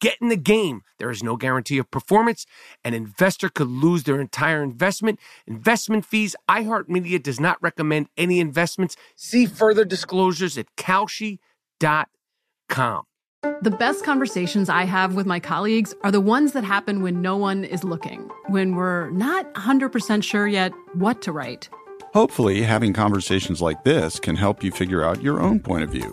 Get in the game. There is no guarantee of performance. An investor could lose their entire investment. Investment fees. iHeartMedia does not recommend any investments. See further disclosures at Kalshi.com. The best conversations I have with my colleagues are the ones that happen when no one is looking, when we're not 100% sure yet what to write. Hopefully, having conversations like this can help you figure out your own point of view.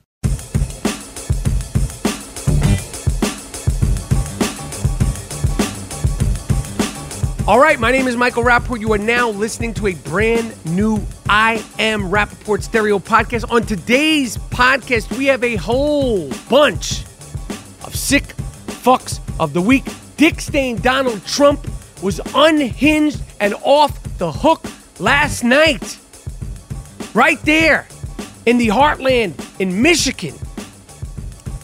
All right, my name is Michael Rapaport. You are now listening to a brand new I Am Rapaport Stereo podcast. On today's podcast, we have a whole bunch of sick fucks of the week. Dick Stain Donald Trump was unhinged and off the hook last night. Right there in the heartland in Michigan.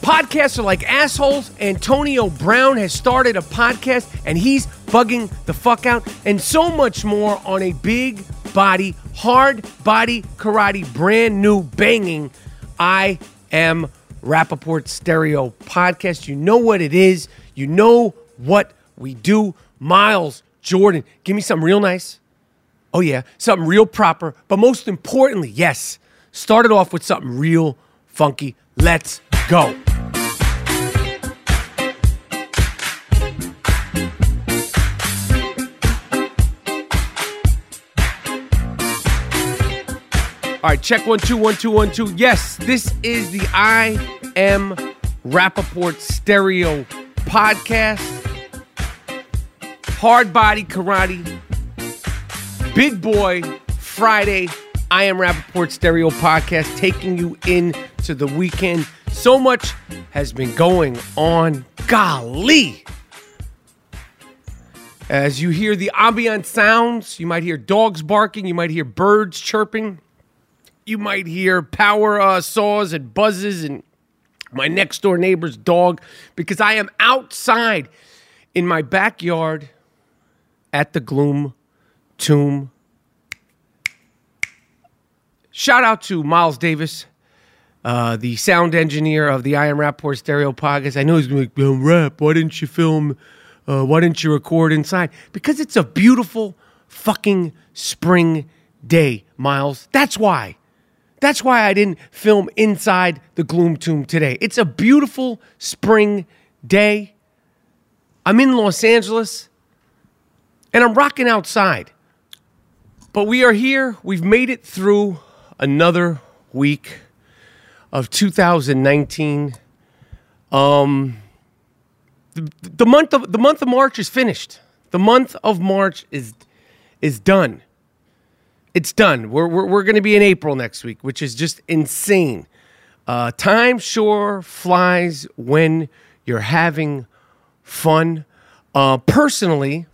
Podcasts are like assholes. Antonio Brown has started a podcast and he's bugging the fuck out. And so much more on a big body, hard body karate, brand new banging I am Rapaport Stereo podcast. You know what it is, you know what we do. Miles Jordan, give me something real nice. Oh, yeah, something real proper. But most importantly, yes, started off with something real funky. Let's go. All right, check one, two, one, two, one, two. Yes, this is the I Am Rapaport Stereo podcast. Hard Body Karate. Big Boy Friday. I Am Rapaport Stereo podcast taking you into the weekend. So much has been going on. Golly. As you hear the ambient sounds, you might hear dogs barking, you might hear birds chirping you might hear power uh, saws and buzzes and my next door neighbor's dog because I am outside in my backyard at the Gloom Tomb. Shout out to Miles Davis, uh, the sound engineer of the I Am Rapaport Stereo podcast. I know he's going to like, rap, why didn't you film? Uh, why didn't you record inside? Because it's a beautiful fucking spring day, Miles. That's why. That's why I didn't film inside the Gloom Tomb today. It's a beautiful spring day. I'm in Los Angeles and I'm rocking outside. But we are here. We've made it through another week of 2019. Um the, the month of the month of March is finished. The month of March is is done. It's done. We're we're, we're going to be in April next week, which is just insane. Uh, time sure flies when you're having fun. Uh, personally,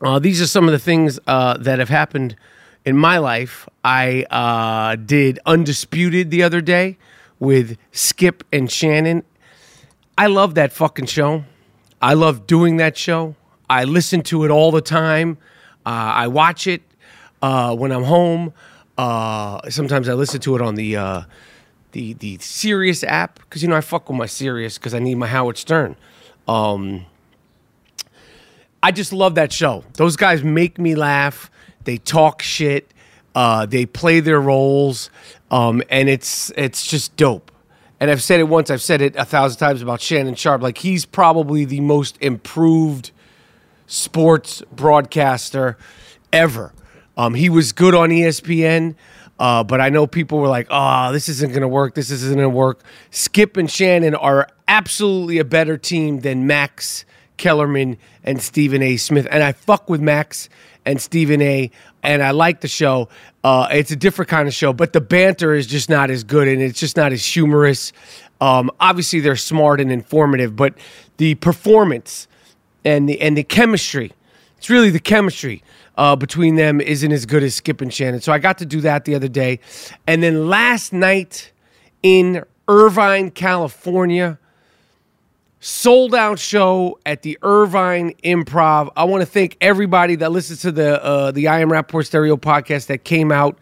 uh, these are some of the things uh, that have happened in my life. I uh, did Undisputed the other day with Skip and Shannon. I love that fucking show. I love doing that show. I listen to it all the time. Uh, I watch it uh, when I'm home. Uh, sometimes I listen to it on the uh, the the Sirius app because you know I fuck with my Sirius because I need my Howard Stern. Um, I just love that show. Those guys make me laugh. They talk shit. Uh, they play their roles, um, and it's it's just dope. And I've said it once. I've said it a thousand times about Shannon Sharpe. Like he's probably the most improved sports broadcaster ever. Um, he was good on ESPN, uh, but I know people were like, "Oh, this isn't going to work. This isn't going to work." Skip and Shannon are absolutely a better team than Max Kellerman and Stephen A. Smith. And I fuck with Max and Stephen A. And I like the show. Uh, it's a different kind of show, but the banter is just not as good and it's just not as humorous. Um, obviously, they're smart and informative, but the performance and the and the chemistry, it's really the chemistry uh, between them isn't as good as Skip and Shannon. So I got to do that the other day, and then last night in Irvine, California sold out show at the Irvine Improv. I want to thank everybody that listens to the uh, the I Am Rapaport Stereo podcast that came out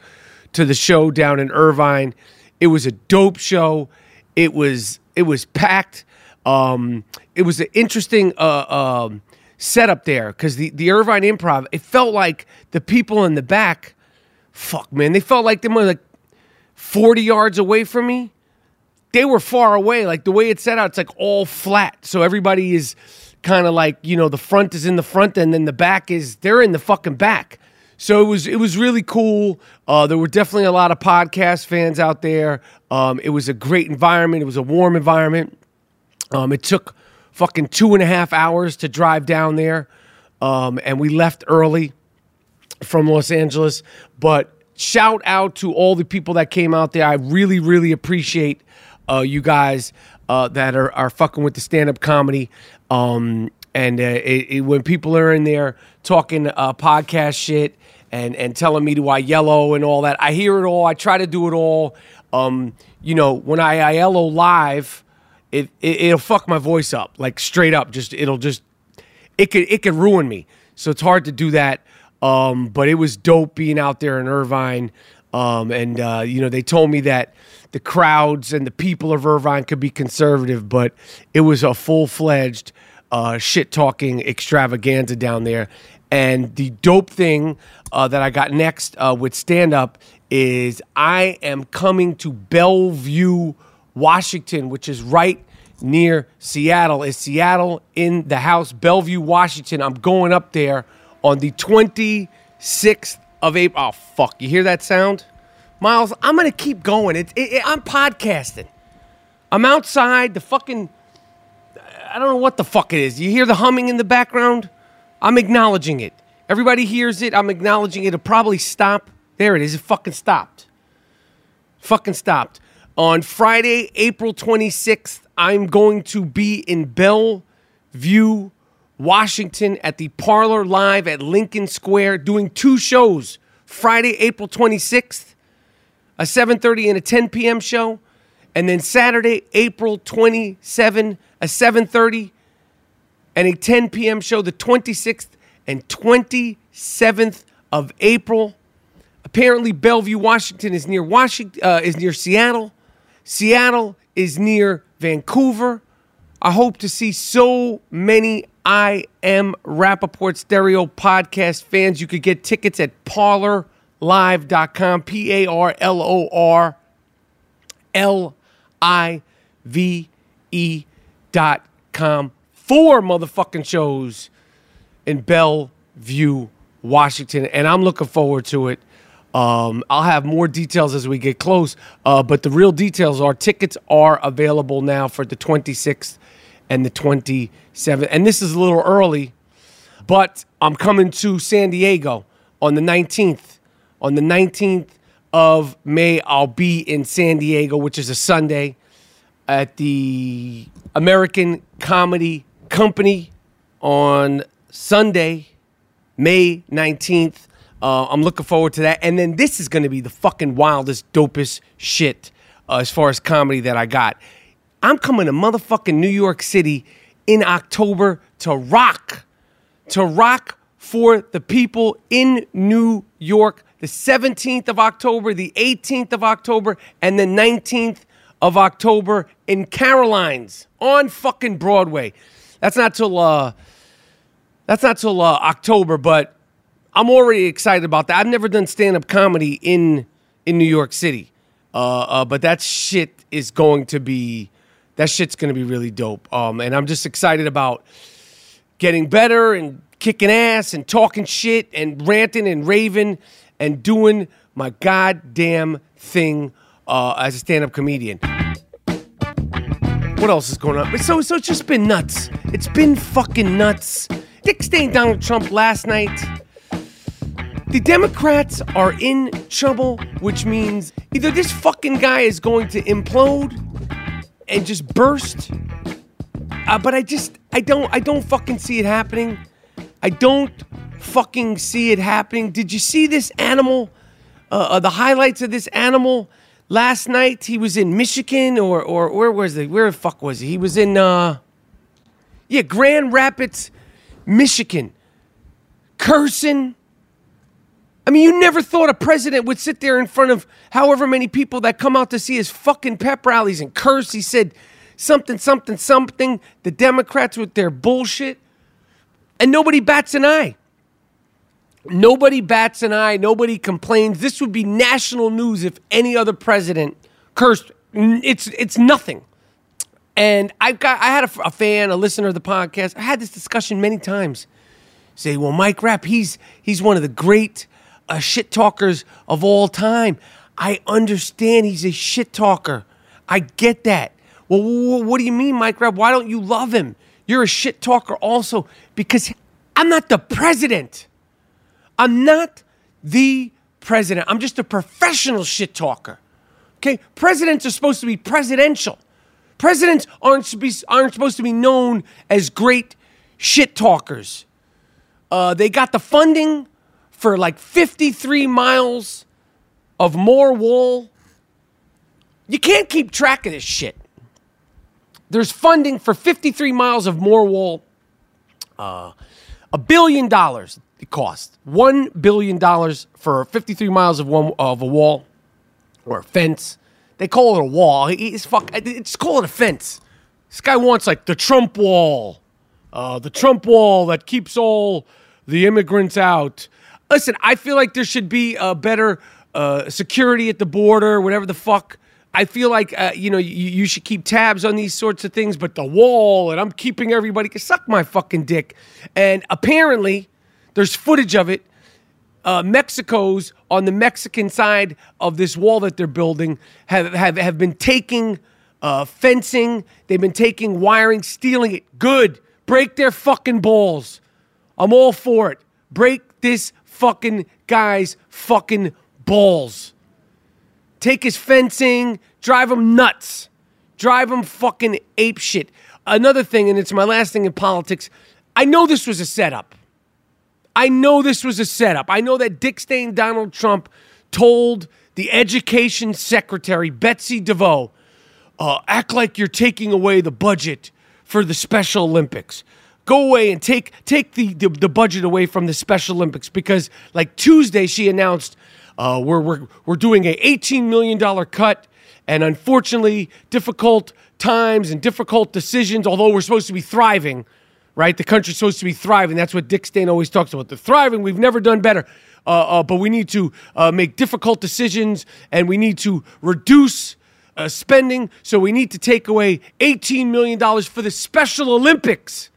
to the show down in Irvine. It was a dope show. It was it was packed. Um, it was an interesting uh, um, setup there because the the Irvine Improv. It felt like the people in the back. Fuck man, they felt like they were like forty yards away from me they were far away. Like the way it's set out, it's like all flat. So everybody is kind of like, you know, the front is in the front and then the back is they're in the fucking back. So it was it was really cool. Uh, there were definitely a lot of podcast fans out there. Um, it was a great environment. It was a warm environment. Um, it took fucking two and a half hours to drive down there, um, and we left early from Los Angeles. But shout out to all the people that came out there. I really, really appreciate uh, you guys uh, that are, are fucking with the stand up comedy. Um, and uh, it, it, when people are in there talking uh, podcast shit and, and telling me do I yellow and all that, I hear it all. I try to do it all. Um, you know, when I, I yellow live, it, it it'll fuck my voice up like straight up. Just it'll just it could it could ruin me. So it's hard to do that. Um, but it was dope being out there in Irvine. Um, and uh, you know, they told me that the crowds and the people of Irvine could be conservative, but it was a full fledged uh, shit talking extravaganza down there. And the dope thing uh, that I got next uh, with stand up is I am coming to Bellevue, Washington, which is right near Seattle. Is Seattle in the house? Bellevue, Washington. I'm going up there on the 26th of April. Oh, fuck. You hear that sound? Miles, I'm going to keep going. It, it, it, I'm podcasting. I'm outside. The fucking. I don't know what the fuck it is. You hear the humming in the background? I'm acknowledging it. Everybody hears it. I'm acknowledging it. It'll probably stop. There it is. It fucking stopped. Fucking stopped. On Friday, April 26th, I'm going to be in Bellevue, Washington at the Parlor Live at Lincoln Square doing two shows. Friday, April 26th a 7:30 and a 10 p.m. show, and then Saturday, April 27, a 7:30 and a 10 p.m. show, the 26th and 27th of April. Apparently, Bellevue, Washington is near Washington uh, is near Seattle. Seattle is near Vancouver. I hope to see so many I am Rapaport Stereo podcast fans. You could get tickets at Parlor live.com, P A R L O R L I V E dot com. Four motherfucking shows in Bellevue, Washington, and I'm looking forward to it. Um, I'll have more details as we get close, uh, but the real details are tickets are available now for the 26th and the 27th. And this is a little early, but I'm coming to San Diego on the 19th. On the 19th of May, I'll be in San Diego, which is a Sunday, at the American Comedy Company on Sunday, May 19th. Uh, I'm looking forward to that. And then this is going to be the fucking wildest, dopest shit uh, as far as comedy that I got. I'm coming to motherfucking New York City in October to rock, to rock for the people in New York. The 17th of October, the 18th of October, and the 19th of October in Caroline's on fucking Broadway. That's not till uh, that's not till uh, October, but I'm already excited about that. I've never done stand up comedy in in New York City, uh, uh, but that shit is going to be that shit's going to be really dope. Um, and I'm just excited about getting better and kicking ass and talking shit and ranting and raving and doing my goddamn thing uh, as a stand up comedian. What else is going on? So, so it's just been nuts. It's been fucking nuts. Dick Stain Donald Trump last night. The Democrats are in trouble, which means either this fucking guy is going to implode and just burst. Uh, but I just I don't I don't fucking see it happening. I don't fucking see it happening. Did you see this animal? Uh, uh, the highlights of this animal last night. He was in Michigan or or where was he? Where the fuck was he? He was in uh yeah Grand Rapids, Michigan, cursing. I mean, you never thought a president would sit there in front of however many people that come out to see his fucking pep rallies and curse. He said something, something, something. The Democrats with their bullshit. And nobody bats an eye. Nobody bats an eye. Nobody complains. This would be national news if any other president cursed. It's it's nothing. And I've got I had a, a fan, a listener of the podcast. I had this discussion many times. Say, well, Mike Rapp, he's he's one of the great uh, shit talkers of all time. I understand he's a shit talker. I get that. Well, what do you mean, Mike Rapp? Why don't you love him? You're a shit talker also because I'm not the president. I'm not the president. I'm just a professional shit talker. Okay? Presidents are supposed to be presidential. Presidents aren't, aren't supposed to be known as great shit talkers. Uh, they got the funding for like 53 miles of more wall. You can't keep track of this shit. There's funding for 53 miles of more wall. Uh, a billion dollars it cost. One billion dollars for 53 miles of one of a wall or a fence. They call it a wall. It's fuck. Just call it a fence. This guy wants like the Trump wall, uh, the Trump wall that keeps all the immigrants out. Listen, I feel like there should be a better uh, security at the border, whatever the fuck. I feel like uh, you know you, you, should keep tabs on these sorts of things, but the wall and I'm keeping everybody can suck my fucking dick. And apparently, there's footage of it. Uh, Mexico's on the Mexican side of this wall that they're building have have, have been taking uh, fencing. They've been taking wiring, stealing it. Good. Break their fucking balls. I'm all for it. Break this fucking guy's fucking balls take his fencing, drive him nuts, drive him fucking ape shit. Another thing, and it's my last thing in politics, I know this was a setup. I know this was a setup. I know that Dick Stain Donald Trump told the education secretary, Betsy DeVos, uh, act like you're taking away the budget for the Special Olympics. Go away and take take the, the, the budget away from the Special Olympics because like Tuesday she announced uh, we're, we're, we're doing a $18 million cut, and unfortunately, difficult times and difficult decisions, although we're supposed to be thriving, right? The country's supposed to be thriving. That's what Dick Stain always talks about. The thriving, we've never done better. Uh, uh, but we need to uh, make difficult decisions and we need to reduce uh, spending. So we need to take away $18 million for the Special Olympics.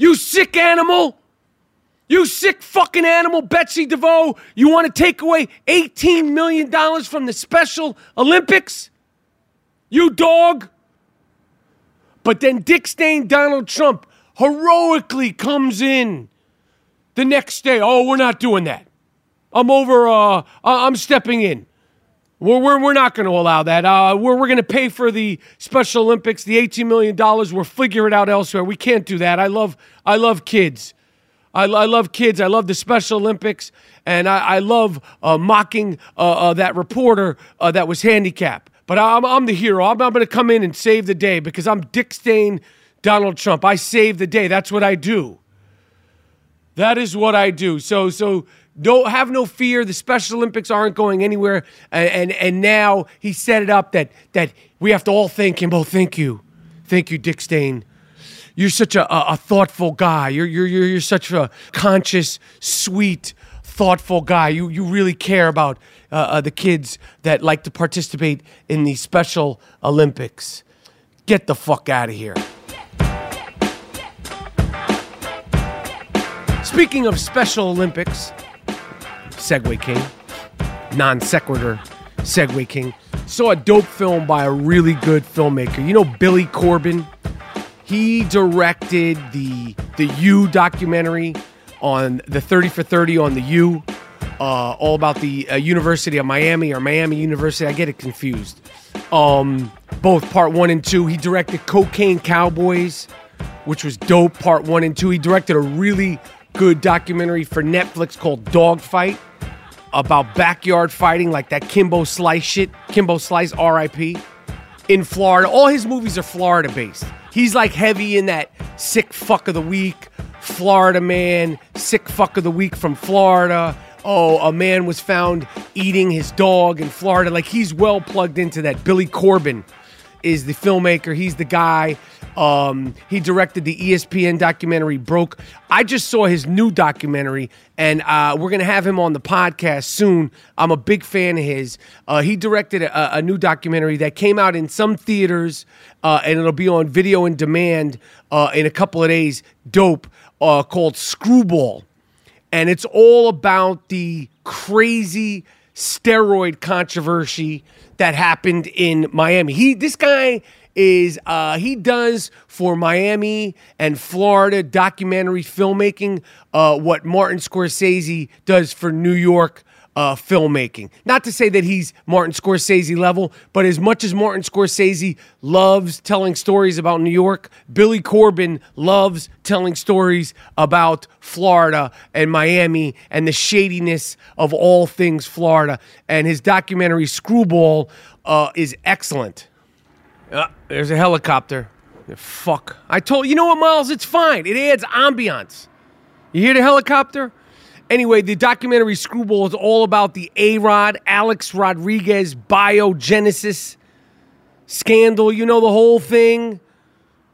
You sick animal! You sick fucking animal, Betsy DeVos. You want to take away $18 million from the Special Olympics? You dog. But then Dick Stain Donald Trump heroically comes in the next day. Oh, we're not doing that. I'm over, uh, I'm stepping in. We're, we're, we're not going to allow that. Uh, we're we're going to pay for the Special Olympics, the $18 million. We'll figure it out elsewhere. We can't do that. I love, I love kids. I, I love kids. I love the Special Olympics. And I, I love uh, mocking uh, uh that reporter uh, that was handicapped. But I'm, I'm the hero. I'm, I'm going to come in and save the day because I'm Dick Stain Donald Trump. I save the day. That's what I do. That is what I do. So, so don't have no fear. The Special Olympics aren't going anywhere. And, and, and now he set it up that, that we have to all thank him. Oh, thank you. Thank you, Dick Stain. You're such a, a, a thoughtful guy. You're, you're, you're, you're such a conscious, sweet, thoughtful guy. You, you really care about uh, uh, the kids that like to participate in the Special Olympics. Get the fuck out of here. Speaking of Special Olympics, Segue King, non sequitur Segue King, saw a dope film by a really good filmmaker. You know Billy Corben? He directed the the U documentary on the 30 for 30 on the U uh, all about the uh, University of Miami or Miami University. I get it confused. Um, both part one and two. He directed Cocaine Cowboys, which was dope. Part one and two. He directed a really good documentary for Netflix called Dogfight about backyard fighting, like that Kimbo Slice shit. Kimbo Slice, R.I.P. In Florida, all his movies are Florida based. He's like heavy in that sick fuck of the week, Florida man, sick fuck of the week from Florida oh, a man was found eating his dog in Florida. Like he's well plugged into that. Billy Corben is the filmmaker. He's the guy. Um, he directed the ESPN documentary Broke. I just saw his new documentary, and uh, we're gonna have him on the podcast soon. I'm a big fan of his. Uh, he directed a, a, new documentary that came out in some theaters, uh, and it'll be on video in demand uh, in a couple of days. Dope, uh, called Screwball and it's all about the crazy steroid controversy that happened in Miami. He this guy is uh, he does for Miami and Florida documentary filmmaking uh, what Martin Scorsese does for New York uh, filmmaking. Not to say that he's Martin Scorsese level, but as much as Martin Scorsese loves telling stories about New York, Billy Corben loves telling stories about Florida and Miami and the shadiness of all things Florida. And his documentary Screwball uh, is excellent. Uh, there's a helicopter. Fuck. I told you know what, Miles? It's fine. It adds ambiance. You hear the helicopter? Anyway, the documentary Screwball is all about the A Rod, Alex Rodriguez biogenesis scandal. You know the whole thing.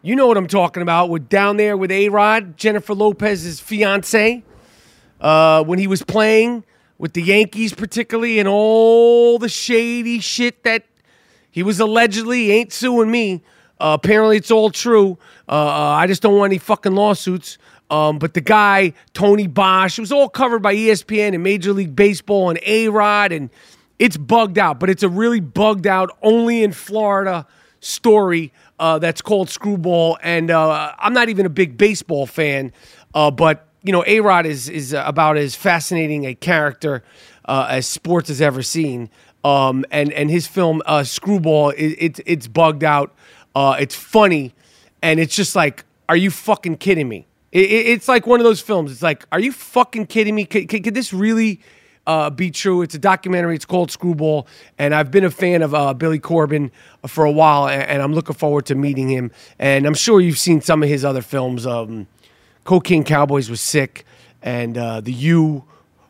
You know what I'm talking about. With down there with A Rod, Jennifer Lopez's fiance, uh, when he was playing with the Yankees, particularly, and all the shady shit that he was allegedly he ain't suing me. Uh, apparently, it's all true. Uh, uh I just don't want any fucking lawsuits. Um, but the guy, Tony Bosch, it was all covered by ESPN and Major League Baseball and A Rod, and it's bugged out, but it's a really bugged out, only in Florida story uh, that's called Screwball. And uh, I'm not even a big baseball fan, uh, but you know, A Rod is is about as fascinating a character uh, as sports has ever seen. Um, and and his film uh, Screwball, it, it, it's bugged out. Uh, it's funny, and it's just like, are you fucking kidding me? It, it, it's like one of those films. It's like, are you fucking kidding me? Could, could, could this really uh, be true? It's a documentary. It's called Screwball, and I've been a fan of uh, Billy Corben for a while, and, and, I'm looking forward to meeting him. And I'm sure you've seen some of his other films. Um, Cocaine Cowboys was sick, and uh, The U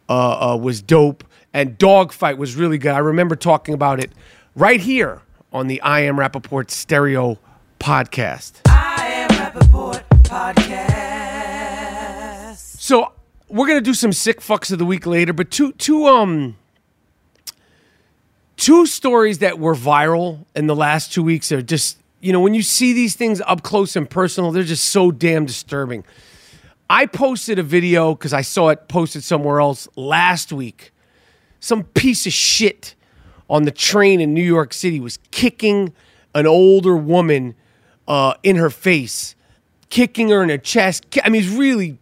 uh, was dope, and Dogfight was really good. I remember talking about it right here on the I Am Rapaport Stereo podcast. I Am Rapaport podcast. So we're gonna do some sick fucks of the week later, but two two um two stories that were viral in the last two weeks are just you know when you see these things up close and personal, they're just so damn disturbing. I posted a video because I saw it posted somewhere else last week. Some piece of shit on the train in New York City was kicking an older woman uh, in her face, kicking her in her chest. I mean, it's really,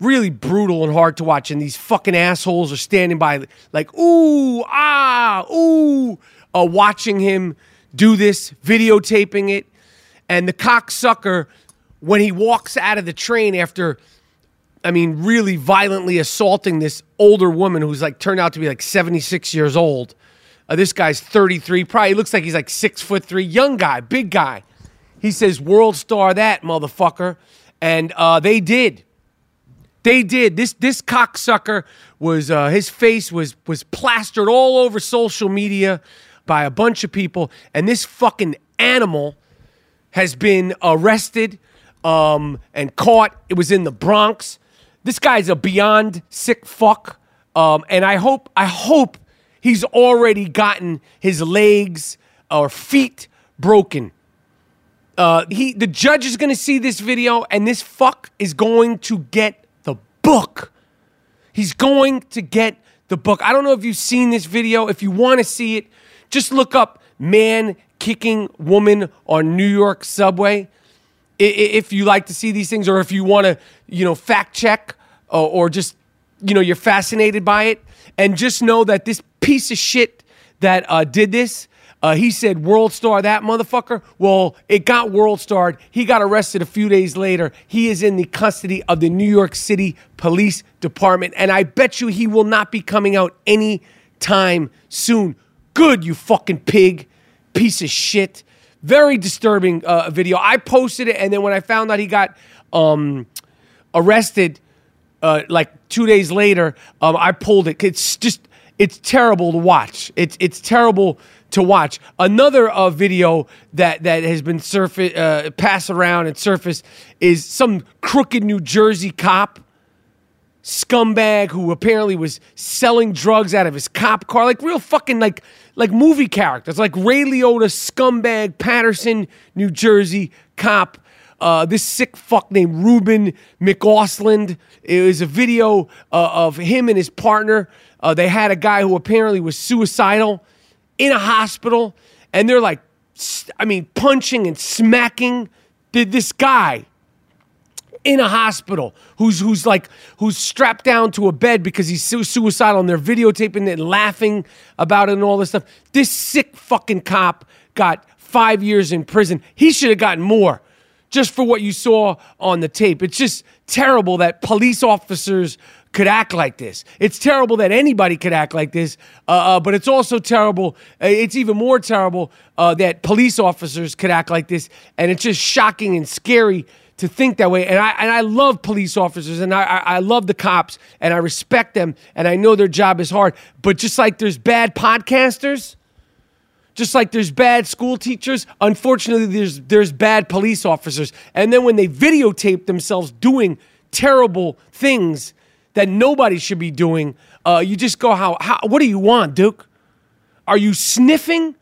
really brutal and hard to watch. And these fucking assholes are standing by, like, ooh, ah, ooh, uh, watching him do this, videotaping it. And the cocksucker, when he walks out of the train after, I mean, really violently assaulting this older woman who's like turned out to be like 76 years old. Uh, this guy's 33, probably looks like he's like six foot three, young guy, big guy. He says, "World star that motherfucker," and uh, they did. They did. This this cocksucker was uh, his face was was plastered all over social media by a bunch of people, and this fucking animal has been arrested um, and caught. It was in the Bronx. This guy's a beyond sick fuck, um, and I hope I hope he's already gotten his legs or feet broken uh, he the judge is going to see this video, and this fuck is going to get the book. He's going to get the book. I don't know if you've seen this video. If you want to see it, just look up "man kicking woman on New York subway." If you like to see these things, or if you want to, you know, fact check, or, or just, you know, you're fascinated by it, and just know that this piece of shit that uh, did this uh, he said world star that motherfucker. Well, it got world starred. He got arrested a few days later. He is in the custody of the New York City Police Department, and I bet you he will not be coming out any time soon. Good, you fucking pig, piece of shit. Very disturbing uh, video. I posted it, and then when I found out he got um, arrested, uh, like two days later, um, I pulled it. It's just it's terrible to watch. It's it's terrible to watch. Another uh, video that that has been surface uh, passed around and surfaced is some crooked New Jersey cop scumbag who apparently was selling drugs out of his cop car, like real fucking like like movie characters, like Ray Liotta scumbag Paterson, New Jersey cop. Uh, this sick fuck named Ruben McAusland. It was a video uh, of him and his partner. Uh, they had a guy who apparently was suicidal in a hospital and they're like, I mean, punching and smacking Did this guy in a hospital who's who's like who's strapped down to a bed because he's suicidal and they're videotaping it and laughing about it and all this stuff. This sick fucking cop got five years in prison. He should have gotten more just for what you saw on the tape. It's just terrible that police officers could act like this. It's terrible that anybody could act like this, uh, uh, but it's also terrible. Uh, it's even more terrible uh, that police officers could act like this, and it's just shocking and scary to think that way. And I and I love police officers, and I, I love the cops, and I respect them, and I know their job is hard. But just like there's bad podcasters. Just like there's bad school teachers, unfortunately, there's there's bad police officers. And then when they videotape themselves doing terrible things, that nobody should be doing. Uh, you just go, how, how, what do you want, Duke? Are you sniffing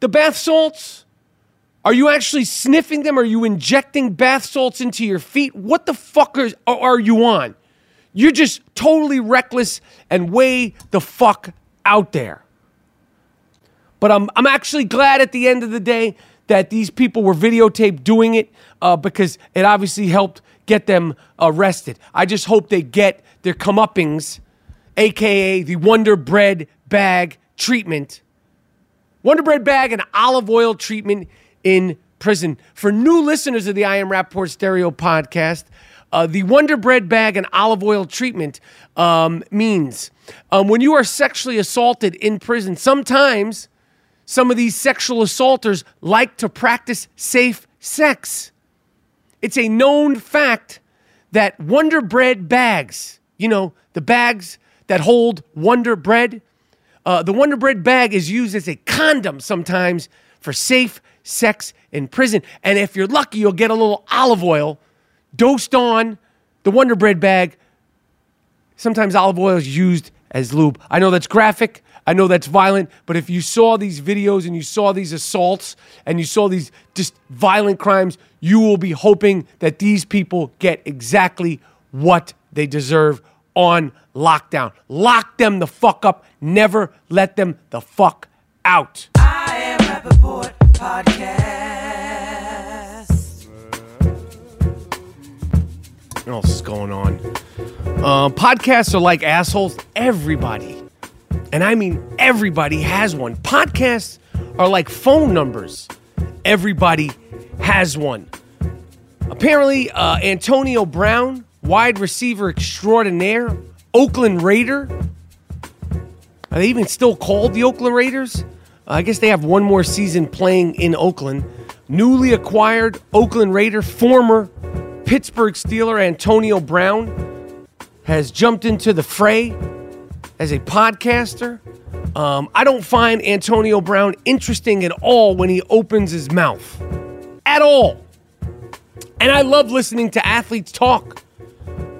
the bath salts? Are you actually sniffing them? Are you injecting bath salts into your feet? What the fuck are, are you on? You're just totally reckless and way the fuck out there. But I'm, I'm actually glad at the end of the day that these people were videotaped doing it uh, because it obviously helped get them arrested. I just hope they get their comeuppings, aka the Wonder Bread bag treatment. Wonder Bread bag and olive oil treatment in prison. For new listeners of the I Am Rapaport Stereo podcast, uh, the Wonder Bread bag and olive oil treatment um, means um, when you are sexually assaulted in prison, sometimes some of these sexual assaulters like to practice safe sex. It's a known fact that Wonder Bread bags you know, the bags that hold Wonder Bread. Uh, the Wonder Bread bag is used as a condom sometimes for safe sex in prison. And if you're lucky, you'll get a little olive oil dosed on the Wonder Bread bag. Sometimes olive oil is used as lube. I know that's graphic. I know that's violent, but if you saw these videos and you saw these assaults and you saw these just violent crimes, you will be hoping that these people get exactly what they deserve on lockdown. Lock them the fuck up. Never let them the fuck out. I Rapaport Podcast. What else is going on? Uh, podcasts are like assholes. Everybody, and I mean everybody, has one. Podcasts are like phone numbers. Everybody has one. Apparently, uh, Antonio Brown, wide receiver extraordinaire, Oakland Raider. Are they even still called the Oakland Raiders? I guess they have one more season playing in Oakland. Newly acquired Oakland Raider, former Pittsburgh Steeler Antonio Brown has jumped into the fray as a podcaster. Um, I don't find Antonio Brown interesting at all when he opens his mouth. At all. And I love listening to athletes talk.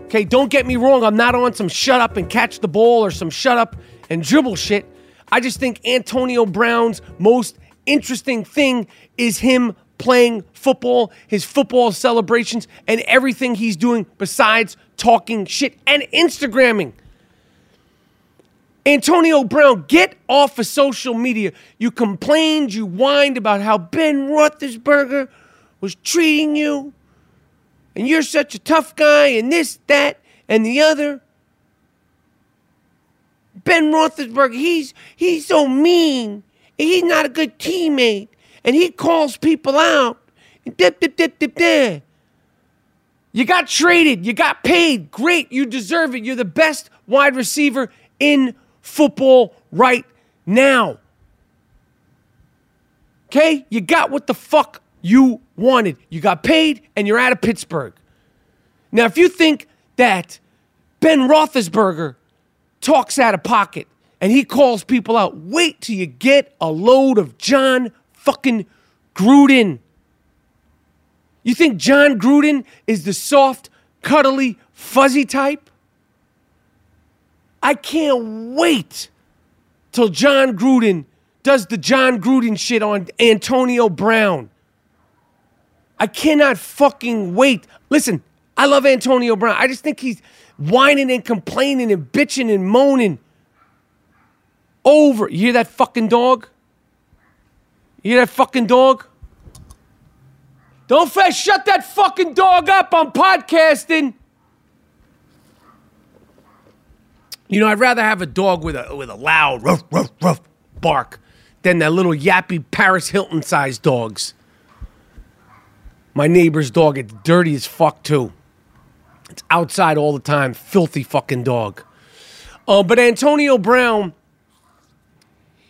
Okay, don't get me wrong. I'm not on some shut up and catch the ball or some shut up and dribble shit. I just think Antonio Brown's most interesting thing is him playing football, his football celebrations, and everything he's doing besides talking shit and Instagramming. Antonio Brown, get off of social media. You complained, you whined about how Ben Roethlisberger was treating you, and you're such a tough guy, and this, that, and the other. Ben Roethlisberger, he's he's so mean. He's not a good teammate, and he calls people out. Dip, dip, dip, dip, dip. You got traded. You got paid. Great. You deserve it. You're the best wide receiver in football right now. Okay? You got what the fuck you wanted. You got paid and you're out of Pittsburgh. Now, if you think that Ben Roethlisberger talks out of pocket and he calls people out, wait till you get a load of John fucking Gruden. You think John Gruden is the soft, cuddly, fuzzy type? I can't wait till John Gruden does the John Gruden shit on Antonio Brown. I cannot fucking wait. Listen, I love Antonio Brown. I just think he's whining and complaining and bitching and moaning over. You hear that fucking dog? You hear that fucking dog? Don't fast, shut that fucking dog up. I'm podcasting. You know, I'd rather have a dog with a with a loud ruff ruff ruff bark than that little yappy Paris Hilton sized dogs. My neighbor's dog, it's dirty as fuck too. It's outside all the time, filthy fucking dog. Uh, but Antonio Brown,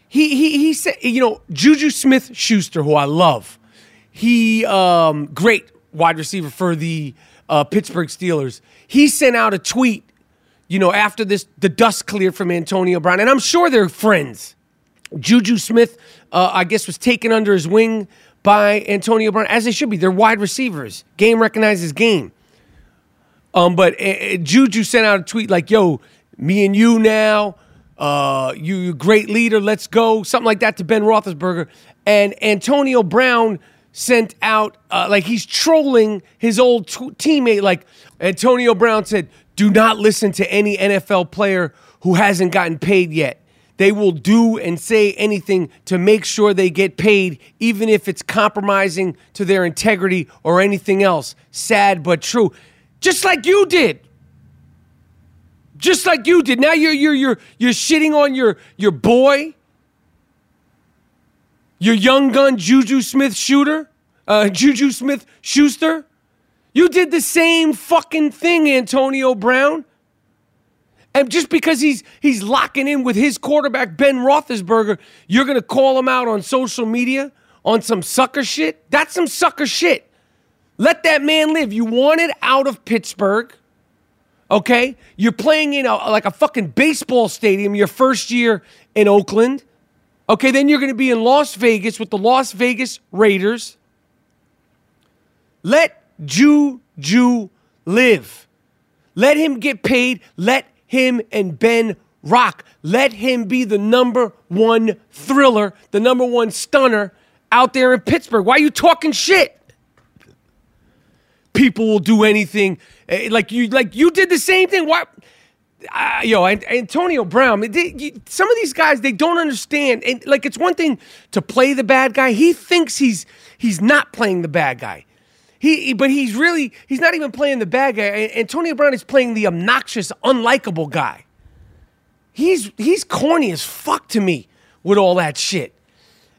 he he he said, you know, Juju Smith Schuster, who I love, he um, great wide receiver for the uh, Pittsburgh Steelers. He sent out a tweet, you know, after this the dust cleared from Antonio Brown, and I'm sure they're friends. Juju Smith, uh, I guess, was taken under his wing by Antonio Brown, as they should be. They're wide receivers. Game recognizes game. Um, but uh, Juju sent out a tweet like, "Yo, me and you now, uh, you, you great leader, let's go," something like that to Ben Roethlisberger. And Antonio Brown sent out uh, like he's trolling his old t- teammate. Like Antonio Brown said, "Do not listen to any NFL player who hasn't gotten paid yet." They will do and say anything to make sure they get paid, even if it's compromising to their integrity or anything else. Sad but true. Just like you did. Just like you did. Now you're you're you're you're shitting on your your boy, your young gun Juju Smith shooter, uh, Juju Smith Schuster. You did the same fucking thing, Antonio Brown. And just because he's he's locking in with his quarterback Ben Roethlisberger, you're gonna call him out on social media on some sucker shit. That's some sucker shit. Let that man live. You wanted out of Pittsburgh. Okay, you're playing in a, like a fucking baseball stadium your first year in Oakland. Okay, then you're going to be in Las Vegas with the Las Vegas Raiders. Let Juju live. Let him get paid. Let him and Ben rock. Let him be the number one thriller, the number one stunner out there in Pittsburgh. Why are you talking shit? People will do anything eh, like you like you did the same thing. Why? Uh, yo, Antonio Brown. They, you, some of these guys they don't understand. And like it's one thing to play the bad guy. He thinks he's he's not playing the bad guy. He, but he's really, he's not even playing the bad guy. Antonio Brown is playing the obnoxious, unlikable guy. He's he's corny as fuck to me with all that shit.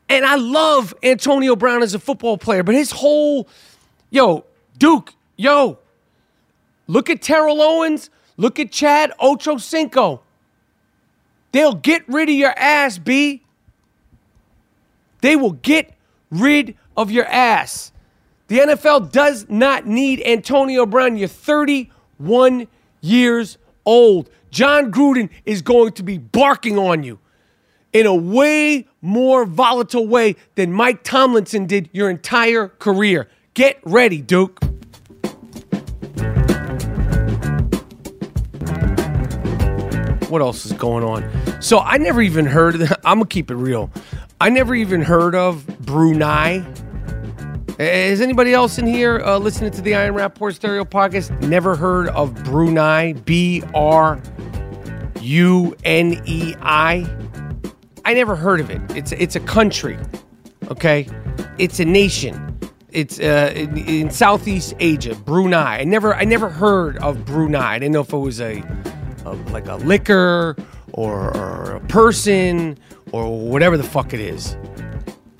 And I love Antonio Brown as a football player, but his whole, yo, Duke, yo, look at Terrell Owens, look at Chad Ochocinco. They'll get rid of your ass, B. They will get rid of your ass. The NFL does not need Antonio Brown. You're 31 years old. Jon Gruden is going to be barking on you in a way more volatile way than Mike Tomlinson did your entire career. Get ready, Duke. What else is going on? So I never even heard. Of, I'm gonna keep it real. I never even heard of Brunei Is anybody else in here uh, listening to the I Am Rapaport Stereo podcast never heard of Brunei? B R U N E I. I never heard of it. It's it's a country, okay? It's a nation. It's uh, in, in, Southeast Asia, Brunei. I never I never heard of Brunei. I didn't know if it was a, a like a liquor or, or a person or whatever the fuck it is.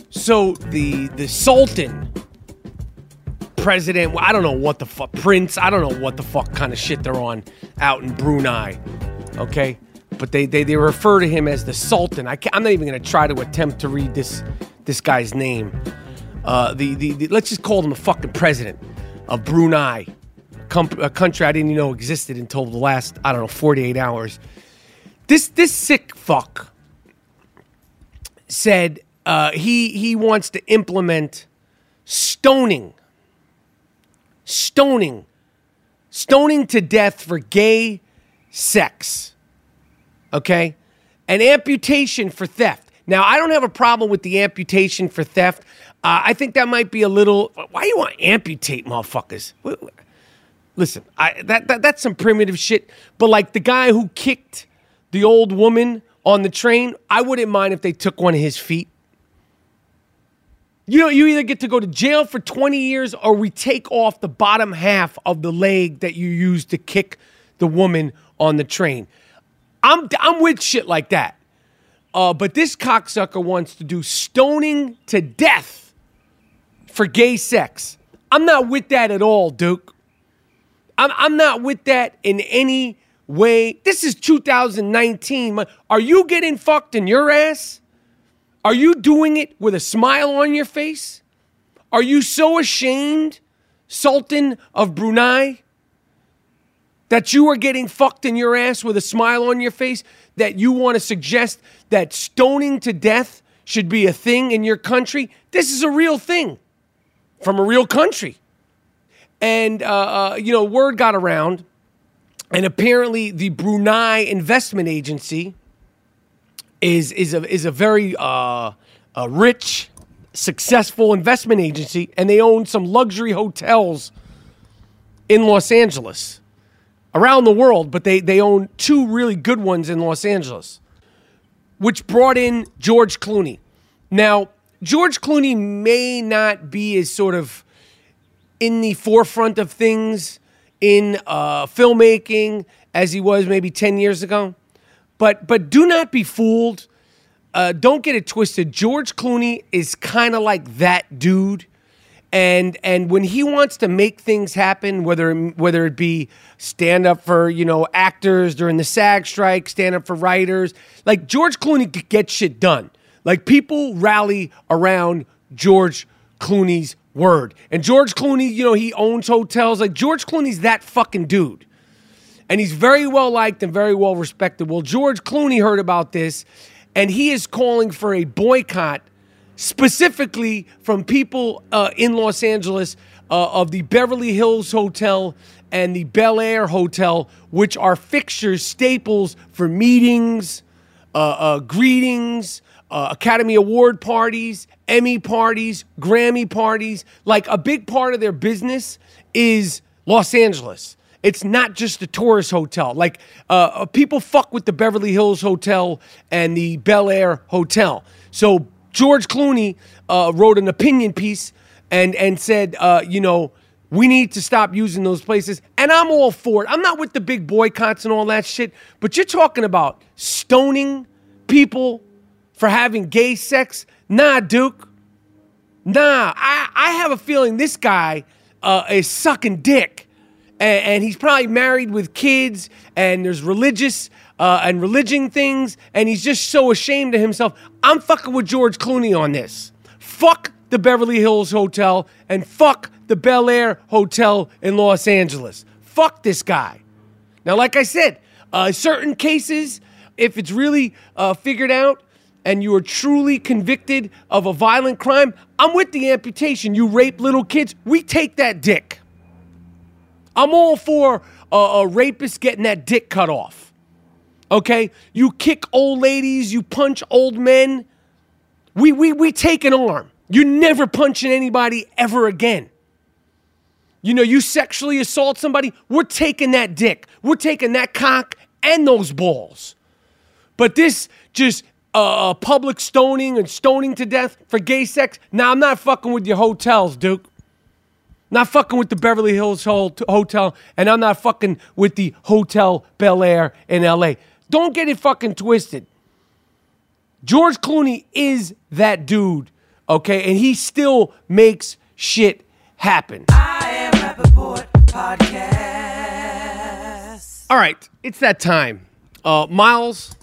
So the the Sultan president. I don't know what the fuck, Prince. I don't know what the fuck kind of shit they're on out in Brunei. Okay? But they, they, they refer to him as the Sultan. I am not even going to try to attempt to read this this guy's name. Uh, the, the, the, let's just call him the fucking president of Brunei, a country I didn't even know existed until the last I don't know 48 hours. This this sick fuck said uh, he he wants to implement stoning stoning, stoning to death for gay sex. Okay? An amputation for theft. Now, I don't have a problem with the amputation for theft. Uh, I think that might be a little. Why you want to amputate motherfuckers? Listen, I, that, that that's some primitive shit. But like the guy who kicked the old woman on the train, I wouldn't mind if they took one of his feet. You know, you either get to go to jail for 20 years or we take off the bottom half of the leg that you used to kick the woman on the train. I'm, I'm with shit like that. Uh, but this cocksucker wants to do stoning to death for gay sex. I'm not with that at all, Duke. I'm, I'm not with that in any way. This is 2019. Are you getting fucked in your ass? Are you doing it with a smile on your face? Are you so ashamed, Sultan of Brunei, that you are getting fucked in your ass with a smile on your face that you want to suggest that stoning to death should be a thing in your country? This is a real thing from a real country. And, uh, uh, you know, word got around, and apparently the Brunei Investment Agency is is a is a very uh, a rich, successful investment agency, and they own some luxury hotels in Los Angeles, around the world. But they they own two really good ones in Los Angeles, which brought in George Clooney. Now George Clooney may not be as sort of in the forefront of things in uh, filmmaking as he was maybe 10 years ago. But but do not be fooled. Uh, don't get it twisted. George Clooney is kind of like that dude, and and when he wants to make things happen, whether whether it be stand up for you know actors during the SAG strike, stand up for writers, like George Clooney gets shit done. Like people rally around George Clooney's word, and George Clooney, you know, he owns hotels. Like George Clooney's that fucking dude and he's very well liked and very well respected. Well, George Clooney heard about this, and he is calling for a boycott specifically from people uh, in Los Angeles uh, of the Beverly Hills Hotel and the Bel Air Hotel, which are fixtures, staples for meetings, uh, uh greetings, uh, Academy Award parties, Emmy parties, Grammy parties. Like a big part of their business is Los Angeles. It's not just a tourist hotel. Like uh, uh, people fuck with the Beverly Hills Hotel and the Bel Air Hotel. So George Clooney uh, wrote an opinion piece and and said, uh, you know, We need to stop using those places. And I'm all for it. I'm not with the big boycotts and all that shit, but you're talking about stoning people for having gay sex? Nah, Duke. Nah, I, I have a feeling this guy uh, is sucking dick. And, and, he's probably married with kids, and there's religious uh, and religion things, and he's just so ashamed of himself. I'm fucking with George Clooney on this. Fuck the Beverly Hills Hotel and fuck the Bel Air Hotel in Los Angeles. Fuck this guy. Now, like I said, uh, certain cases, if it's really uh, figured out and you are truly convicted of a violent crime, I'm with the amputation. You rape little kids, we take that dick. I'm all for a, a rapist getting that dick cut off. Okay? You kick old ladies, you punch old men. We, we, we take an arm. You're never punching anybody ever again. You know, you sexually assault somebody, we're taking that dick. We're taking that cock and those balls. But this just uh, uh public stoning and stoning to death for gay sex, now nah, I'm not fucking with your hotels, Duke. Not fucking with the Beverly Hills Hotel, and I'm not fucking with the Hotel Bel Air in LA. Don't get it fucking twisted. George Clooney is that dude okay? And he still makes shit happen. All right, it's that time. Uh, Miles,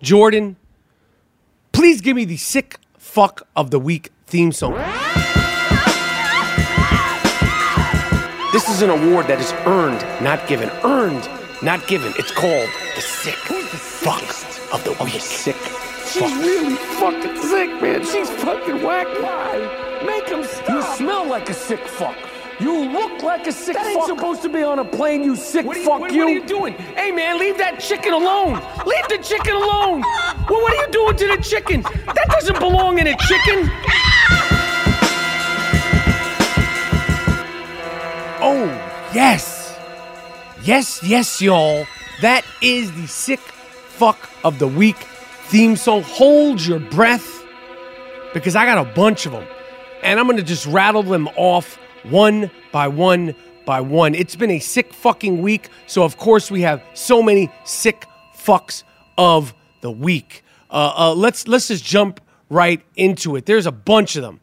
Jordan, please give me the sick fuck of the week theme song. This is an award that is earned, not given. Earned, not given. It's called the sick fuck of the week. Sick She's really fucking sick, man. She's fucking whack. Why? Make him stop. You smell like a sick fuck. You look like a sick that fuck. ain't supposed to be on a plane, you sick what you, fuck what, you. What are you doing? Hey, man, leave that chicken alone. Leave the chicken alone. Well, what are you doing to the chicken? That doesn't belong in a chicken. Oh, yes. Yes, yes, y'all. That is the sick fuck of the week theme song. Hold your breath because I got a bunch of them. And I'm going to just rattle them off one by one by one. It's been a sick fucking week. So, of course, we have so many sick fucks of the week. Uh, uh, let's, let's just jump right into it. There's a bunch of them.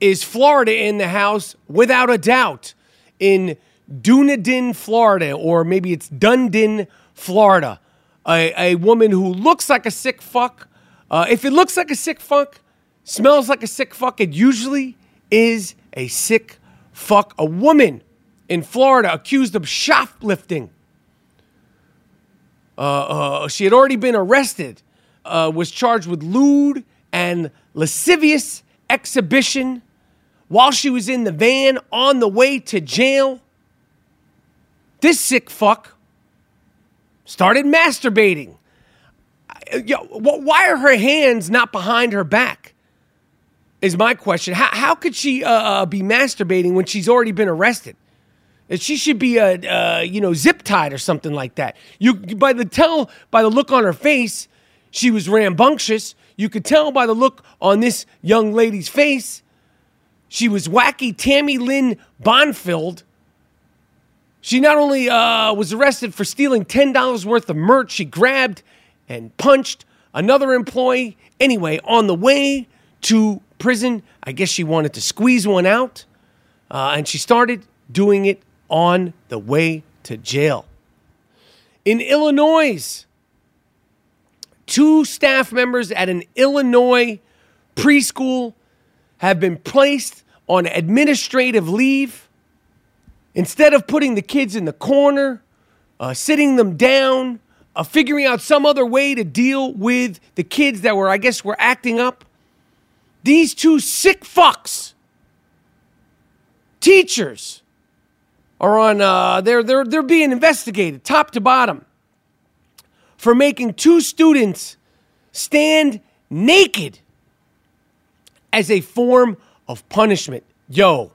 Is Florida in the house? Without a doubt. In Dunedin, Florida, or maybe it's Dundon, Florida a, a woman who looks like a sick fuck. Uh, if it looks like a sick fuck, smells like a sick fuck, it usually is a sick fuck. A woman in Florida accused of shoplifting. Uh, uh, she had already been arrested, uh, was charged with lewd and lascivious exhibition while she was in the van on the way to jail. This sick fuck started masturbating. Yo, Why are her hands not behind her back? Is my question. How, how could she uh, uh, be masturbating when she's already been arrested? She should be, uh, uh, you know, zip tied or something like that. You by the tell by the look on her face, she was rambunctious. You could tell by the look on this young lady's face, she was wacky Tammy Lynn Bonfield she not only uh, was arrested for stealing $10 worth of merch, she grabbed and punched another employee. Anyway, on the way to prison, I guess she wanted to squeeze one out, uh, and she started doing it on the way to jail. In Illinois, two staff members at an Illinois preschool have been placed on administrative leave Instead of putting the kids in the corner, uh, sitting them down, uh, figuring out some other way to deal with the kids that were, I guess, were acting up, these two sick fucks, teachers, are on. Uh, they're they're they're being investigated top to bottom for making two students stand naked as a form of punishment. Yo,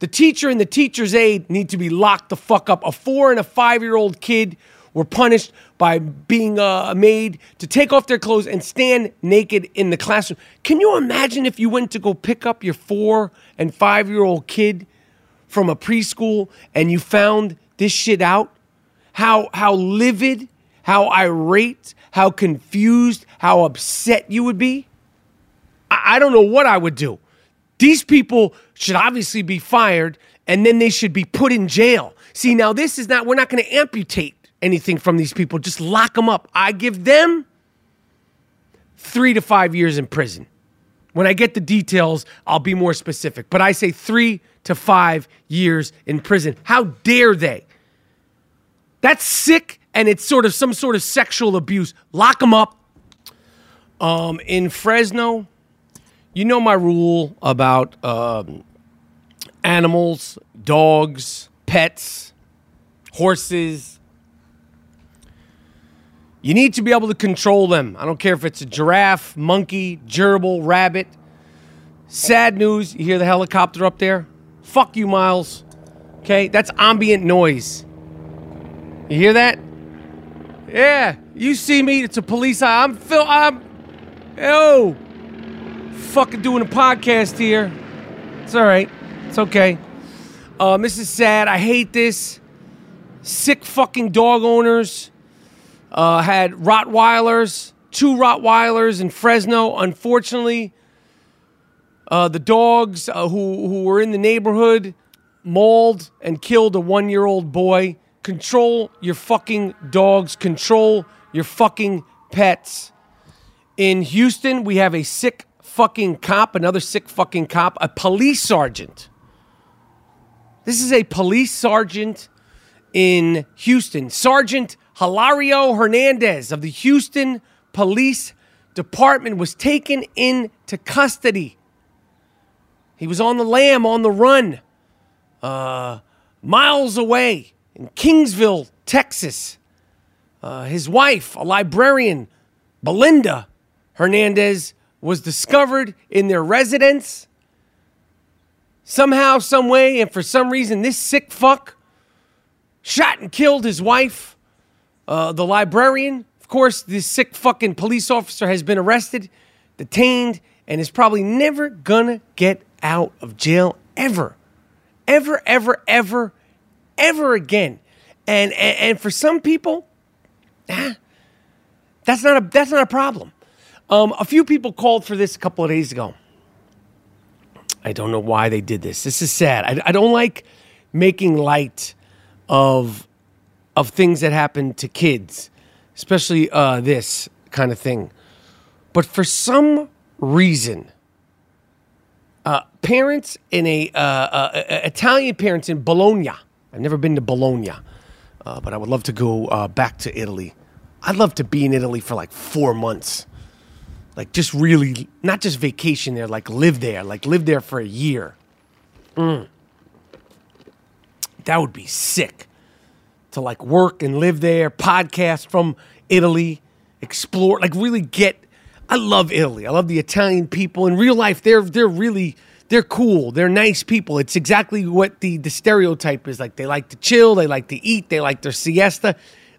the teacher and the teacher's aide need to be locked the fuck up. A four and a five year old kid were punished by being uh, made to take off their clothes and stand naked in the classroom. Can you imagine if you went to go pick up your four and five year old kid from a preschool and you found this shit out, how how livid, how irate, how confused, how upset you would be? I, I don't know what I would do. These people should obviously be fired and then they should be put in jail. See, now this is not, we're not going to amputate anything from these people. Just lock them up. I give them three to five years in prison. When I get the details, I'll be more specific. But I say three to five years in prison. How dare they? That's sick and it's sort of some sort of sexual abuse. Lock them up. Um, in Fresno, you know my rule about um, animals, dogs, pets, horses. You need to be able to control them. I don't care if it's a giraffe, monkey, gerbil, rabbit. Sad news, you hear the helicopter up there? Fuck you, Miles. Okay, that's ambient noise. You hear that? Yeah, you see me, it's a police eye. I'm Phil, I'm. Oh! Fucking doing a podcast here. It's all right. It's okay. Um, this is sad. I hate this. Sick fucking dog owners uh, had Rottweilers, two Rottweilers in Fresno. Unfortunately, uh, the dogs uh, who, who were in the neighborhood mauled and killed a one year old boy. Control your fucking dogs, control your fucking pets. In Houston, we have a sick fucking cop, another sick fucking cop, a police sergeant this is a police sergeant in Houston, Sergeant Hilario Hernandez of the Houston Police Department was taken into custody. He was on the lam, on the run, uh, miles away in Kingsville, Texas. Uh, his wife, a librarian, Belinda Hernandez, was discovered in their residence somehow, some way, and for some reason, this sick fuck shot and killed his wife, uh, the librarian. Of course, this sick fucking police officer has been arrested, detained, and is probably never gonna get out of jail ever. Ever, ever, ever, ever again. And, and, and for some people, ah, that's not a that's not a problem. Um, a few people called for this a couple of days ago. I don't know why they did this. This is sad. I, I don't like making light of of things that happen to kids, especially uh, this kind of thing. But for some reason, uh, parents in a uh, uh Italian parents in Bologna. I've never been to Bologna, uh, but I would love to go uh, back to Italy. I'd love to be in Italy for like four months like just really not just vacation there, like live there, like live there for a year. Mm. That would be sick to like work and live there, podcast from Italy, explore, like really get. I love Italy. I love the Italian people. In real life, they're they're really they're cool. They're nice people. It's exactly what the the stereotype is like. They like to chill. They like to eat. They like their siesta.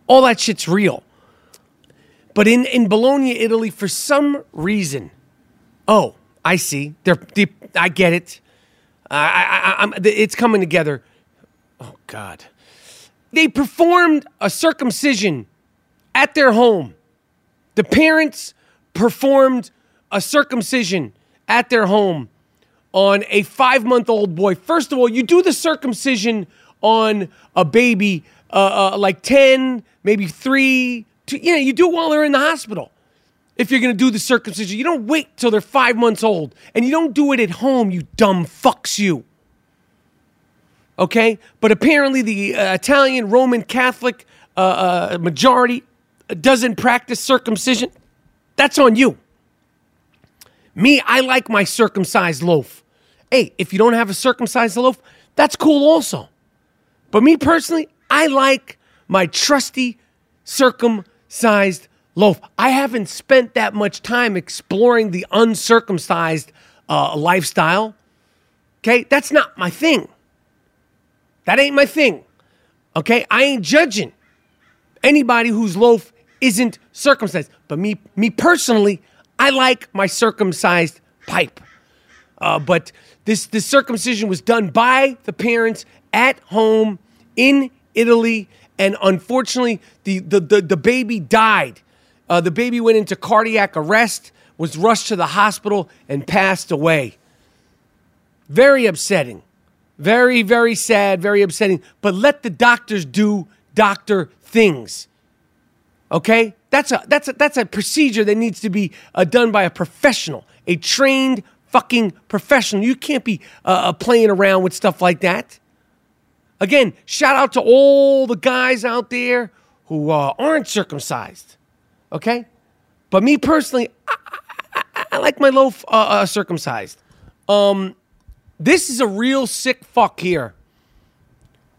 All that shit's real. But in, in Bologna, Italy, for some reason, oh, I see. They're, they, I get it. I, I, I'm, it's coming together. Oh, God. They performed a circumcision at their home. The parents performed a circumcision at their home on a five month old boy. First of all, you do the circumcision on a baby uh, uh, like 10, maybe three, to, you know, you do it while they're in the hospital. If you're going to do the circumcision, you don't wait till they're five months old. And you don't do it at home, you dumb fucks you. Okay? But apparently, the uh, Italian Roman Catholic uh, uh, majority doesn't practice circumcision. That's on you. Me, I like my circumcised loaf. Hey, if you don't have a circumcised loaf, that's cool also. But me personally, I like my trusty circumcised loaf. I haven't spent that much time exploring the uncircumcised uh, lifestyle. Okay, that's not my thing. That ain't my thing. Okay, I ain't judging anybody whose loaf isn't circumcised. But me, me personally, I like my circumcised pipe. Uh, but this this circumcision was done by the parents at home in Italy, and unfortunately, the the the, the baby died. Uh, the baby went into cardiac arrest, was rushed to the hospital, and passed away. Very upsetting. Very, very sad, very upsetting. But let the doctors do doctor things. Okay? That's a that's a that's a procedure that needs to be uh, done by a professional, a trained fucking professional. You can't be uh, uh, playing around with stuff like that. Again, shout out to all the guys out there who uh, aren't circumcised. Okay? But me personally, I, I, I like my loaf uh, uh, circumcised. Um, this is a real sick fuck here.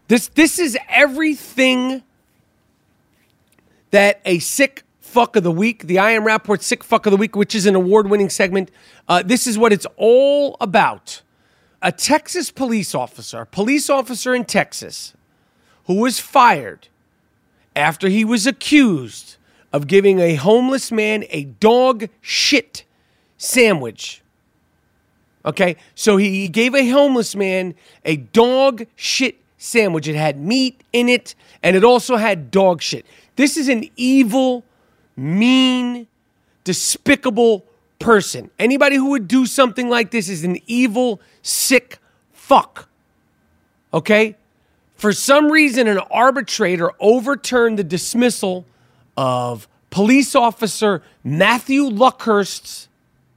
This this is everything that a sick fuck of the week, the I Am Rapaport Sick Fuck of the Week, which is an award winning segment, uh, this is what it's all about. A Texas police officer, police officer in Texas, who was fired after he was accused of giving a homeless man a dog shit sandwich. Okay, so he gave a homeless man a dog shit sandwich. It had meat in it and it also had dog shit. This is an evil, mean, despicable person. Anybody who would do something like this is an evil, sick fuck. Okay? For some reason, an arbitrator overturned the dismissal of police officer Matthew Luckhurst's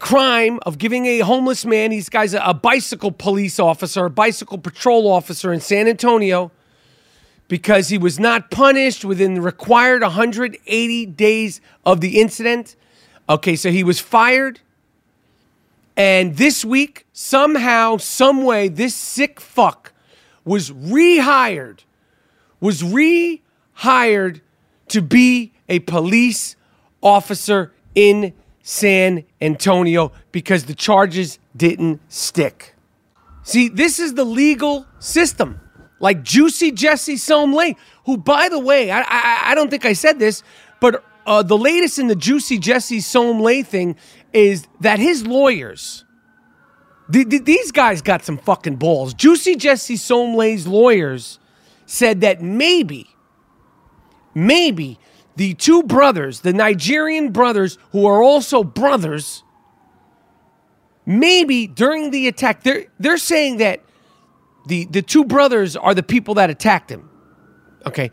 crime of giving a homeless man, these guys, a bicycle police officer, a bicycle patrol officer in San Antonio, because he was not punished within the required 180 days of the incident. Okay, so he was fired. And this week, somehow, some way, this sick fuck was rehired, was rehired to be a police officer in San Antonio because the charges didn't stick. See, this is the legal system like Juicy Jesse Somlay, who, by the way, I, I, I don't think I said this, but uh, the latest in the Juicy Jesse Somlay thing is that his lawyers, th- th- these guys got some fucking balls. Juicy Jesse Somlay's lawyers said that maybe, maybe the two brothers, the Nigerian brothers, who are also brothers, maybe during the attack, they're, they're saying that the the two brothers are the people that attacked him. Okay,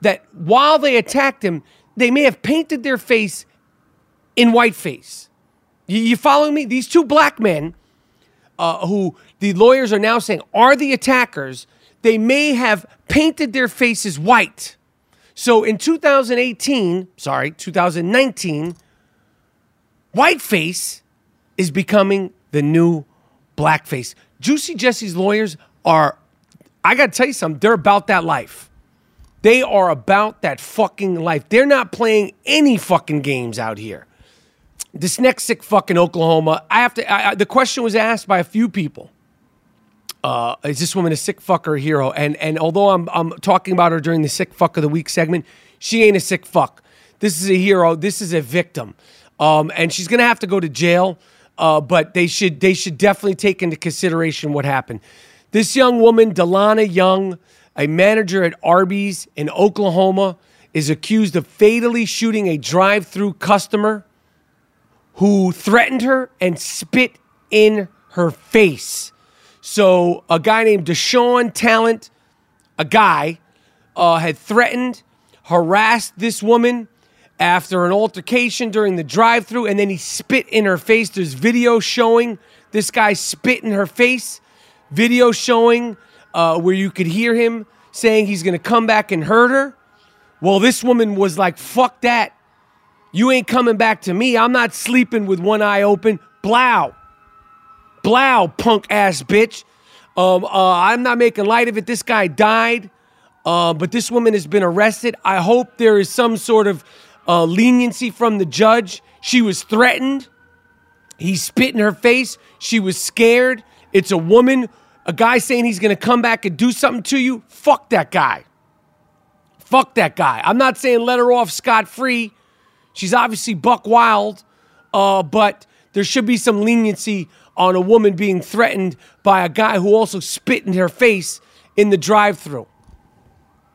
that while they attacked him, they may have painted their face in whiteface. You, you following me? These two black men, uh, who the lawyers are now saying are the attackers, they may have painted their faces white. So in 2018, sorry, 2019, whiteface is becoming the new blackface. Juicy Jesse's lawyers are, I got to tell you something, they're about that life. They are about that fucking life. They're not playing any fucking games out here. This next sick fucking Oklahoma, I have to, I, I, the question was asked by a few people. Uh, is this woman a sick fuck or a hero? And and although I'm I'm talking about her during the sick fuck of the week segment, she ain't a sick fuck. This is a hero. This is a victim, um, and she's gonna have to go to jail. Uh, but they should they should definitely take into consideration what happened. This young woman, Delana Young, a manager at Arby's in Oklahoma, is accused of fatally shooting a drive through customer who threatened her and spit in her face. So, a guy named Deshaun Talent, a guy, uh, had threatened, harassed this woman after an altercation during the drive through, and then he spit in her face. There's video showing this guy spit in her face video showing uh, where you could hear him saying he's going to come back and hurt her. Well, this woman was like, fuck that. You ain't coming back to me. I'm not sleeping with one eye open. Blow. Blow, punk ass bitch. Um, uh, I'm not making light of it. This guy died, uh, but this woman has been arrested. I hope there is some sort of uh, leniency from the judge. She was threatened. He spit in her face. She was scared. It's a woman a guy saying he's going to come back and do something to you, fuck that guy. Fuck that guy. I'm not saying let her off scot free. She's obviously buck wild, uh, but there should be some leniency on a woman being threatened by a guy who also spit in her face in the drive-through.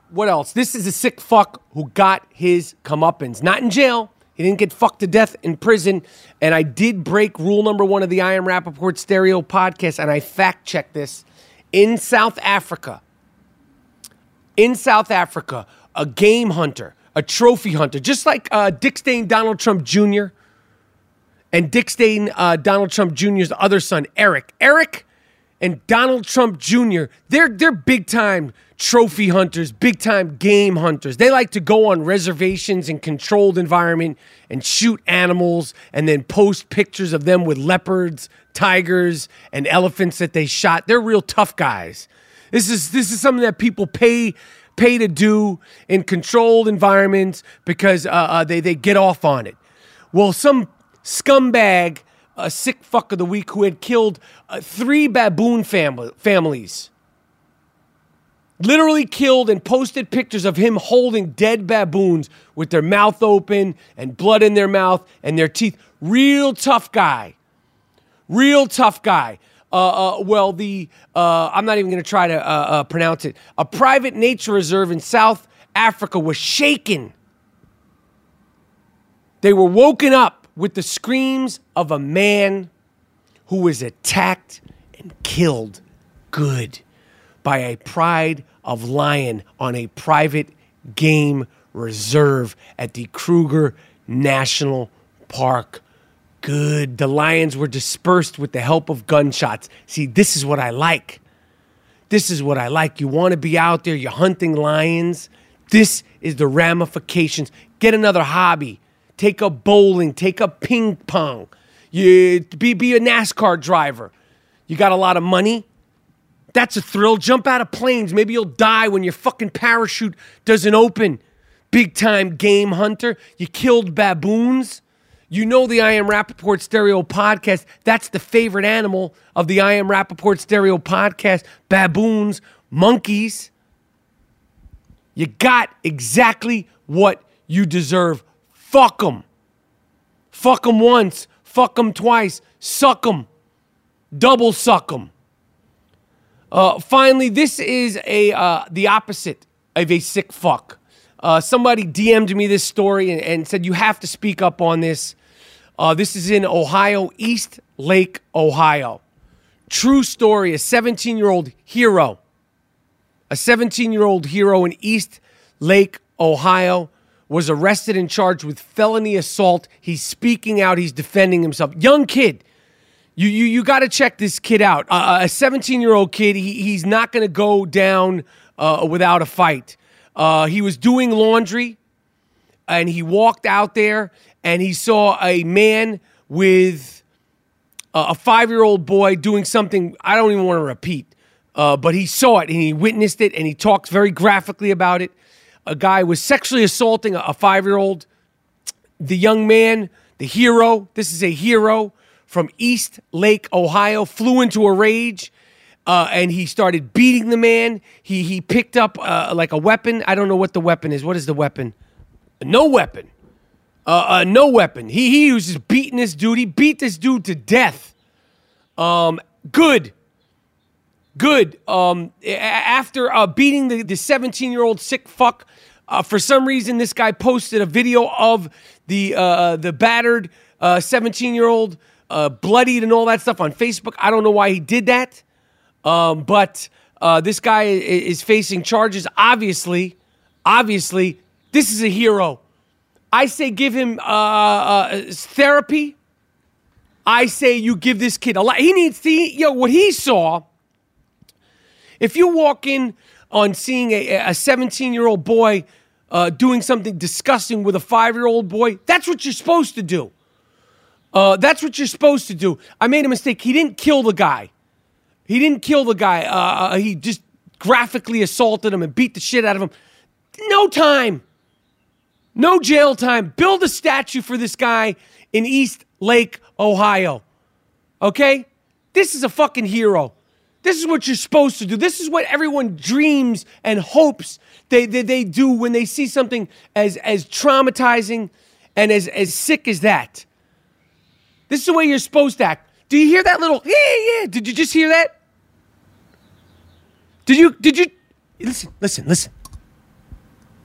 What else? This is a sick fuck who got his comeuppance. Not in jail. He didn't get fucked to death in prison. And I did break rule number one of the I Am Rapaport Stereo podcast, and I fact checked this. In South Africa, in South Africa, a game hunter, a trophy hunter, just like uh, Dick Stain Donald Trump Jr. and Dick Stain uh, Donald Trump Jr.'s other son, Eric. Eric and Donald Trump Jr., they're, they're big time trophy hunters, big time game hunters. They like to go on reservations in controlled environment and shoot animals and then post pictures of them with leopards, tigers, and elephants that they shot. They're real tough guys. This is this is something that people pay pay to do in controlled environments because uh, uh, they they get off on it. Well, some scumbag, a sick fuck of the week who had killed uh, three baboon family, families literally killed and posted pictures of him holding dead baboons with their mouth open and blood in their mouth and their teeth. Real tough guy. Real tough guy. Uh, uh, well, the uh, I'm not even going to try to uh, uh, pronounce it. A private nature reserve in South Africa was shaken. They were woken up with the screams of a man who was attacked and killed. Good by a pride of lion on a private game reserve at the Kruger National Park. Good. The lions were dispersed with the help of gunshots. See, this is what I like. This is what I like. You want to be out there, you're hunting lions. This is the ramifications. Get another hobby. Take up bowling, take up ping pong. You be, be a NASCAR driver. You got a lot of money, that's a thrill. Jump out of planes. Maybe you'll die when your fucking parachute doesn't open. Big time game hunter. You killed baboons. You know the I Am Rapaport Stereo podcast. That's the favorite animal of the I Am Rapaport Stereo podcast baboons, monkeys. You got exactly what you deserve. Fuck them. Fuck them once. Fuck them twice. Suck them. Double suck them. Uh, finally, this is a uh, the opposite of a sick fuck. Uh, somebody DM'd me this story and, and, said you have to speak up on this. Uh, this is in Ohio, East Lake, Ohio. True story: a 17-year-old hero, a 17-year-old hero in East Lake, Ohio, was arrested and charged with felony assault. He's speaking out. He's defending himself. Young kid you you you got to check this kid out. Uh, a 17 year old kid. He, he's not going to go down uh, without a fight. Uh, he was doing laundry, and he walked out there and he saw a man with a five year old boy doing something. I don't even want to repeat, uh, but he saw it and he witnessed it and he talks very graphically about it. A guy was sexually assaulting a five year old. The young man, the hero. This is a hero from East Lake, Ohio, flew into a rage. Uh, and he started beating the man. He he picked up uh, like a weapon. I don't know what the weapon is. What is the weapon? No weapon. Uh, uh no weapon. He he was just beating this dude. He beat this dude to death. Um, good. Good. Um, after uh, beating the the 17 year old sick fuck, uh, for some reason this guy posted a video of the the battered 17 year old uh, bloodied and all that stuff on Facebook. I don't know why he did that, um, but uh, this guy is facing charges. Obviously, obviously, this is a hero. I say give him uh, uh therapy. I say you give this kid a lot. He needs to, yo, what he saw. If you walk in on seeing a 17 year old boy uh, doing something disgusting with a five year old boy, that's what you're supposed to do. Uh, that's what you're supposed to do. I made a mistake. He didn't kill the guy. He didn't kill the guy. Uh, uh, he just graphically assaulted him and beat the shit out of him. No time. No jail time. Build a statue for this guy in East Lake, Ohio. Okay? This is a fucking hero. This is what you're supposed to do. This is what everyone dreams and hopes they, they, they do when they see something as, as traumatizing and as, as sick as that. This is the way you're supposed to act. Do you hear that little yeah yeah? Did you just hear that? Did you did you listen listen listen?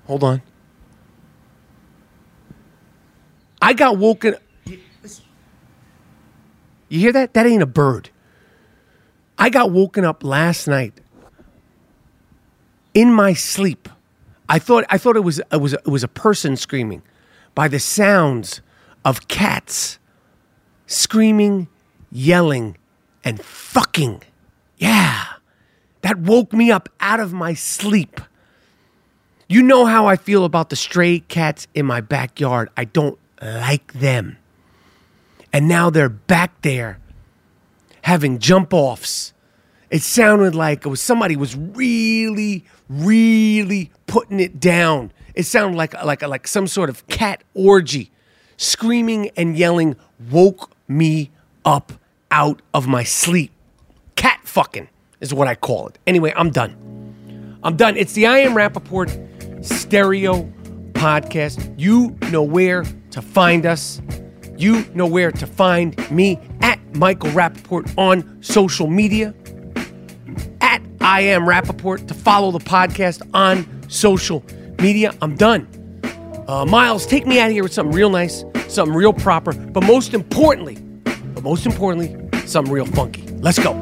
Hold on. I got woken. You hear that? That ain't a bird. I got woken up last night in my sleep. I thought I thought it was it was it was a person screaming by the sounds of cats screaming, yelling, and fucking. Yeah. That woke me up out of my sleep. You know how I feel about the stray cats in my backyard. I don't like them. And now they're back there having jump offs. It sounded like it was somebody was really, really putting it down. It sounded like like like some sort of cat orgy. Screaming and yelling woke me up out of my sleep. Cat fucking is what I call it. Anyway, I'm done. I'm done. It's the I Am Rapaport stereo podcast. You know where to find us. You know where to find me at Michael Rapaport on social media. At I Am Rapaport to follow the podcast on social media. I'm done. Uh, Miles, take me out of here with something real nice, something real proper, but most importantly, but most importantly, something real funky. Let's go.